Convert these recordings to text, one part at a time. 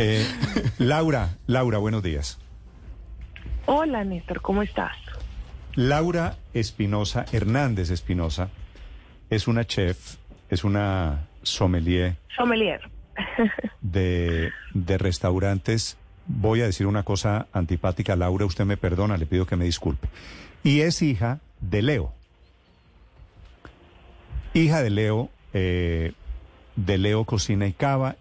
Eh, Laura, Laura, buenos días. Hola, Néstor, ¿cómo estás? Laura Espinosa, Hernández Espinosa, es una chef, es una sommelier. Sommelier. de, de restaurantes. Voy a decir una cosa antipática, Laura, usted me perdona, le pido que me disculpe. Y es hija de Leo. Hija de Leo, eh, de Leo Cocina y Cava,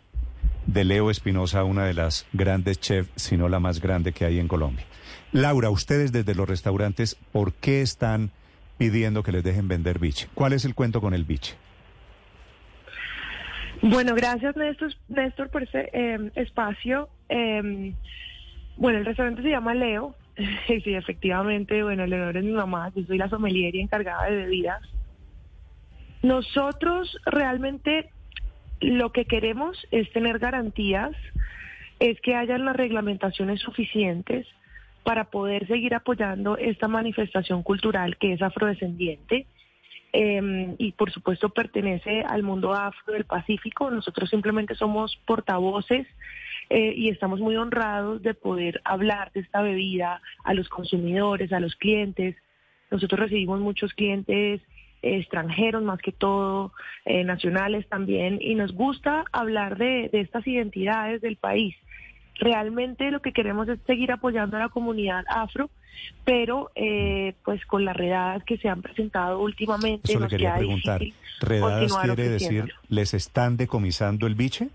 de Leo Espinosa, una de las grandes chefs, si no la más grande que hay en Colombia. Laura, ustedes desde los restaurantes, ¿por qué están pidiendo que les dejen vender biche? ¿Cuál es el cuento con el biche? Bueno, gracias Néstor, Néstor por ese eh, espacio. Eh, bueno, el restaurante se llama Leo. Sí, efectivamente, bueno, el honor es mi mamá. Yo soy la sommelier y encargada de bebidas. Nosotros realmente lo que queremos es tener garantías, es que hayan las reglamentaciones suficientes para poder seguir apoyando esta manifestación cultural que es afrodescendiente eh, y por supuesto pertenece al mundo afro del Pacífico. Nosotros simplemente somos portavoces eh, y estamos muy honrados de poder hablar de esta bebida a los consumidores, a los clientes. Nosotros recibimos muchos clientes extranjeros más que todo, eh, nacionales también, y nos gusta hablar de, de estas identidades del país. Realmente lo que queremos es seguir apoyando a la comunidad afro, pero eh, pues con las redadas que se han presentado últimamente. Eso le quería queda preguntar. ¿Redadas quiere decir, les están decomisando el biche?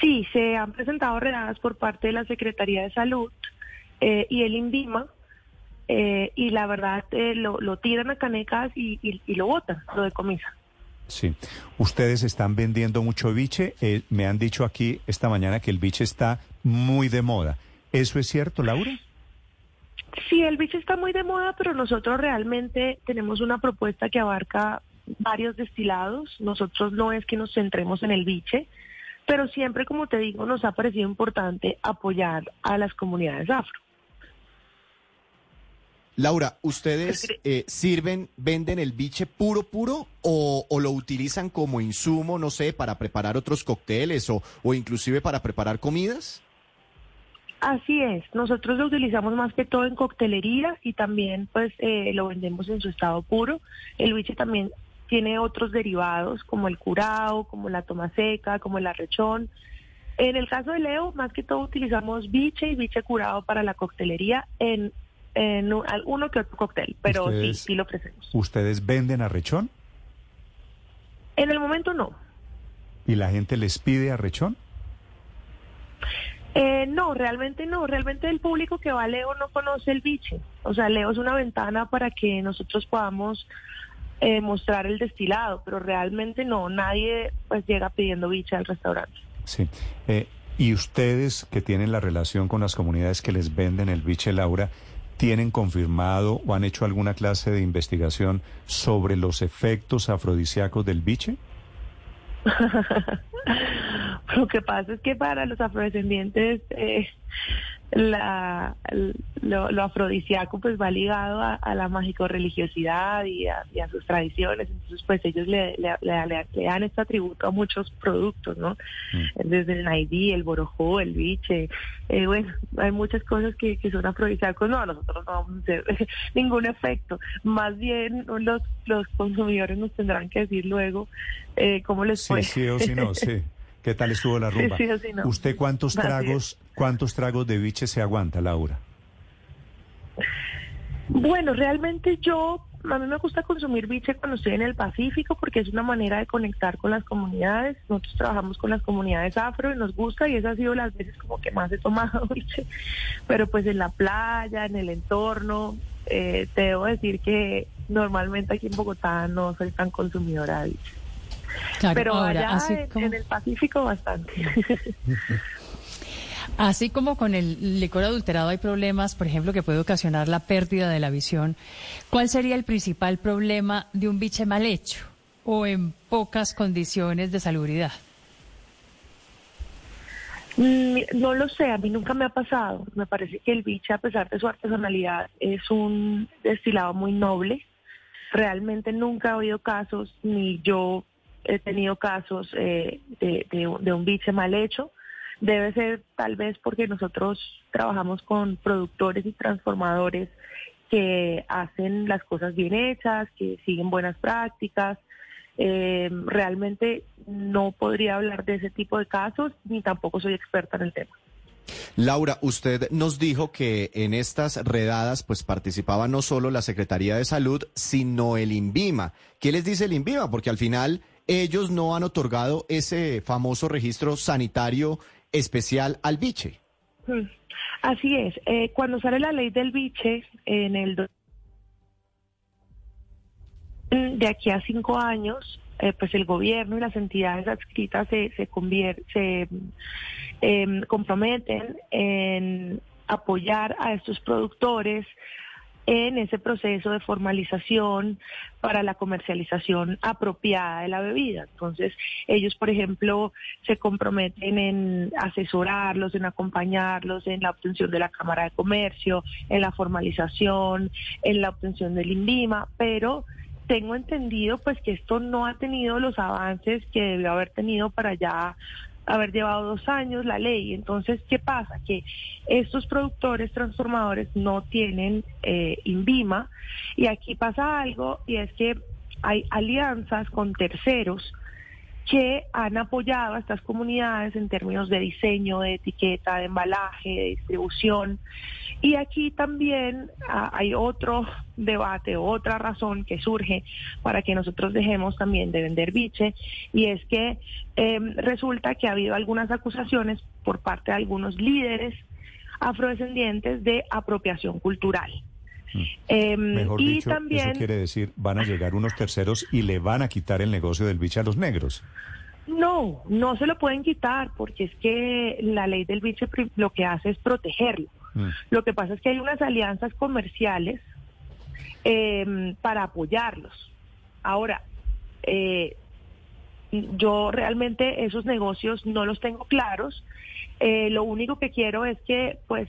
Sí, se han presentado redadas por parte de la Secretaría de Salud eh, y el INVIMA, eh, y la verdad eh, lo, lo tiran a canecas y, y- y lo botan, lo decomisan. Sí. Ustedes están vendiendo mucho biche. Eh, me han dicho aquí esta mañana que el biche está muy de moda. ¿Eso es cierto, Laura? Sí, el biche está muy de moda, pero nosotros realmente tenemos una propuesta que abarca varios destilados. Nosotros no es que nos centremos en el biche, pero siempre, como te digo, nos ha parecido importante apoyar a las comunidades afro. Laura, ¿ustedes eh, sirven, venden el biche puro, puro o, o lo utilizan como insumo, no sé, para preparar otros cócteles o, o inclusive para preparar comidas? Así es, nosotros lo utilizamos más que todo en coctelería y también pues eh, lo vendemos en su estado puro. El biche también tiene otros derivados como el curao, como la toma seca, como el arrechón. En el caso de Leo, más que todo utilizamos biche y biche curado para la coctelería en, en un- alguno que otro cóctel, pero sí, sí lo ofrecemos. ¿Ustedes venden arrechón En el momento no. y la gente les pide arrechón? Eh, no, realmente no. Realmente el público que va a Leo no conoce el biche. O sea, Leo es una ventana para que nosotros podamos eh, mostrar el destilado, pero realmente no. Nadie pues llega pidiendo biche al restaurante. Sí. Eh, y ustedes que tienen la relación con las comunidades que les venden el biche, Laura, ¿tienen confirmado o han hecho alguna clase de investigación sobre los efectos afrodisíacos del biche? Lo que pasa es que para los afrodescendientes eh, la, lo, lo afrodisíaco pues va ligado a, a la mágico-religiosidad y a, y a sus tradiciones. Entonces pues ellos le, le, le- le- dan este atributo a muchos productos, ¿no? Desde el naidí, el borojó, el biche. eh, bueno, hay muchas cosas que, que son afrodisíacos. No, nosotros no vamos a hacer ningún efecto. Más bien los, los consumidores nos tendrán que decir luego eh, cómo les Sí, fue. sí o sí no, sí. ¿Qué tal estuvo la rumba? sí sí no. ¿Usted cuántos tragos, cuántos tragos de biche se aguanta, Laura? Bueno, realmente yo, a mí me gusta consumir biche cuando estoy en el Pacífico porque es una manera de conectar con las comunidades. Nosotros trabajamos con las comunidades afro y nos gusta y esas han sido las veces como que más he tomado biche. Pero pues en la playa, en el entorno, eh, te debo decir que normalmente aquí en Bogotá no soy tan consumidora de biche. Claro, Pero ahora, allá en, como, en el Pacífico bastante. así como con el licor adulterado hay problemas, por ejemplo, que puede ocasionar la pérdida de la visión, ¿cuál sería el principal problema de un biche mal hecho o en pocas condiciones de salubridad? Mm, No lo sé, a mí nunca me ha pasado. Me parece que el biche, a pesar de su artesanalidad, es un destilado muy noble. Realmente nunca he oído casos, ni yo he tenido casos eh, de, de un- de un biche mal hecho. Debe ser tal vez porque nosotros trabajamos con productores y transformadores que hacen las cosas bien hechas, que siguen buenas prácticas. Eh, realmente no podría hablar de ese tipo de casos, ni tampoco soy experta en el tema. Laura, usted nos dijo que en estas redadas pues participaba no solo la Secretaría de Salud, sino el INVIMA. ¿Qué les dice el INVIMA? Porque al final ellos no han otorgado ese famoso registro sanitario especial al biche. Mm, así es. Eh, cuando sale la ley del biche en el de aquí a cinco años, eh, pues el gobierno y las entidades adscritas se, se, se em, comprometen en apoyar a estos productores en ese proceso de formalización para la comercialización apropiada de la bebida. Entonces, ellos, por ejemplo, se comprometen en asesorarlos, en acompañarlos en la obtención de la Cámara de Comercio, en la formalización, en la obtención del INVIMA, pero tengo entendido pues que esto no ha tenido los avances que debió haber tenido para ya haber llevado dos años la ley. Entonces, ¿qué pasa? Que estos productores transformadores no tienen eh, INVIMA y aquí pasa algo y es que hay alianzas con terceros que han apoyado a estas comunidades en términos de diseño, de etiqueta, de embalaje, de distribución. Y aquí también ah, hay otro debate, otra razón que surge para que nosotros dejemos también de vender biche, y es que em, resulta que ha habido algunas acusaciones por parte de algunos líderes afrodescendientes de apropiación cultural. Mm. Em, Mejor y dicho, también, eso quiere decir, van a llegar unos terceros y le van a quitar el negocio del biche a los negros. No, no se lo pueden quitar porque es que la ley del biche lo que hace es protegerlo. Mm. Lo que pasa es que hay unas alianzas comerciales em, para apoyarlos. Ahora, eh, yo realmente esos negocios no los tengo claros. Eh, lo único que quiero es que, pues,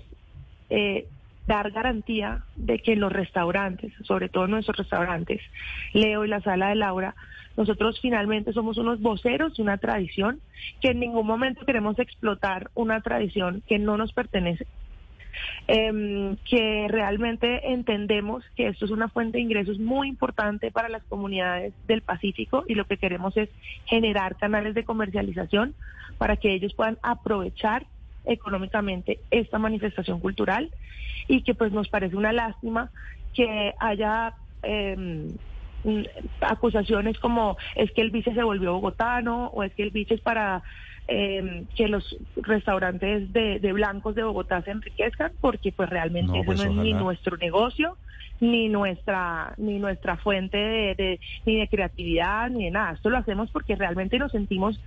eh, dar garantía de que los restaurantes, sobre todo nuestros restaurantes, Leo y la sala de Laura, nosotros finalmente somos unos voceros de una tradición que en ningún momento queremos explotar una tradición que no nos pertenece. Em, que realmente entendemos que esto es una fuente de ingresos muy importante para las comunidades del Pacífico y lo que queremos es generar canales de comercialización para que ellos puedan aprovechar económicamente esta manifestación cultural y que pues nos parece una lástima que haya eh, acusaciones como es que el vice se volvió bogotano o es que el vice es para eh, que los restaurantes de, blancos de Bogotá se enriquezcan porque pues realmente eso pues, no es ni nuestro negocio ni nuestra ni nuestra fuente de, ni de creatividad ni de nada. Esto lo hacemos porque realmente nos sentimos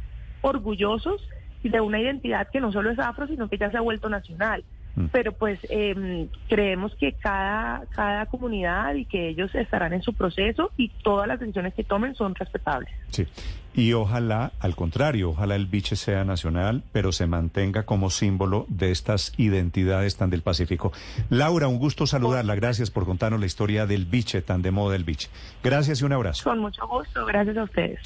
orgullosos de una identidad que no solo es afro sino que ya se ha vuelto nacional Mm. Pero pues em, creemos que cada, cada comunidad y que ellos estarán en su proceso y todas las decisiones que tomen son respetables. Sí. Y ojalá, al contrario, ojalá el biche sea nacional, pero se mantenga como símbolo de estas identidades tan del Pacífico. Laura, un gusto saludarla. Gracias por contarnos la historia del biche, tan de moda el biche. Gracias y un abrazo. Con mucho gusto. Gracias a ustedes.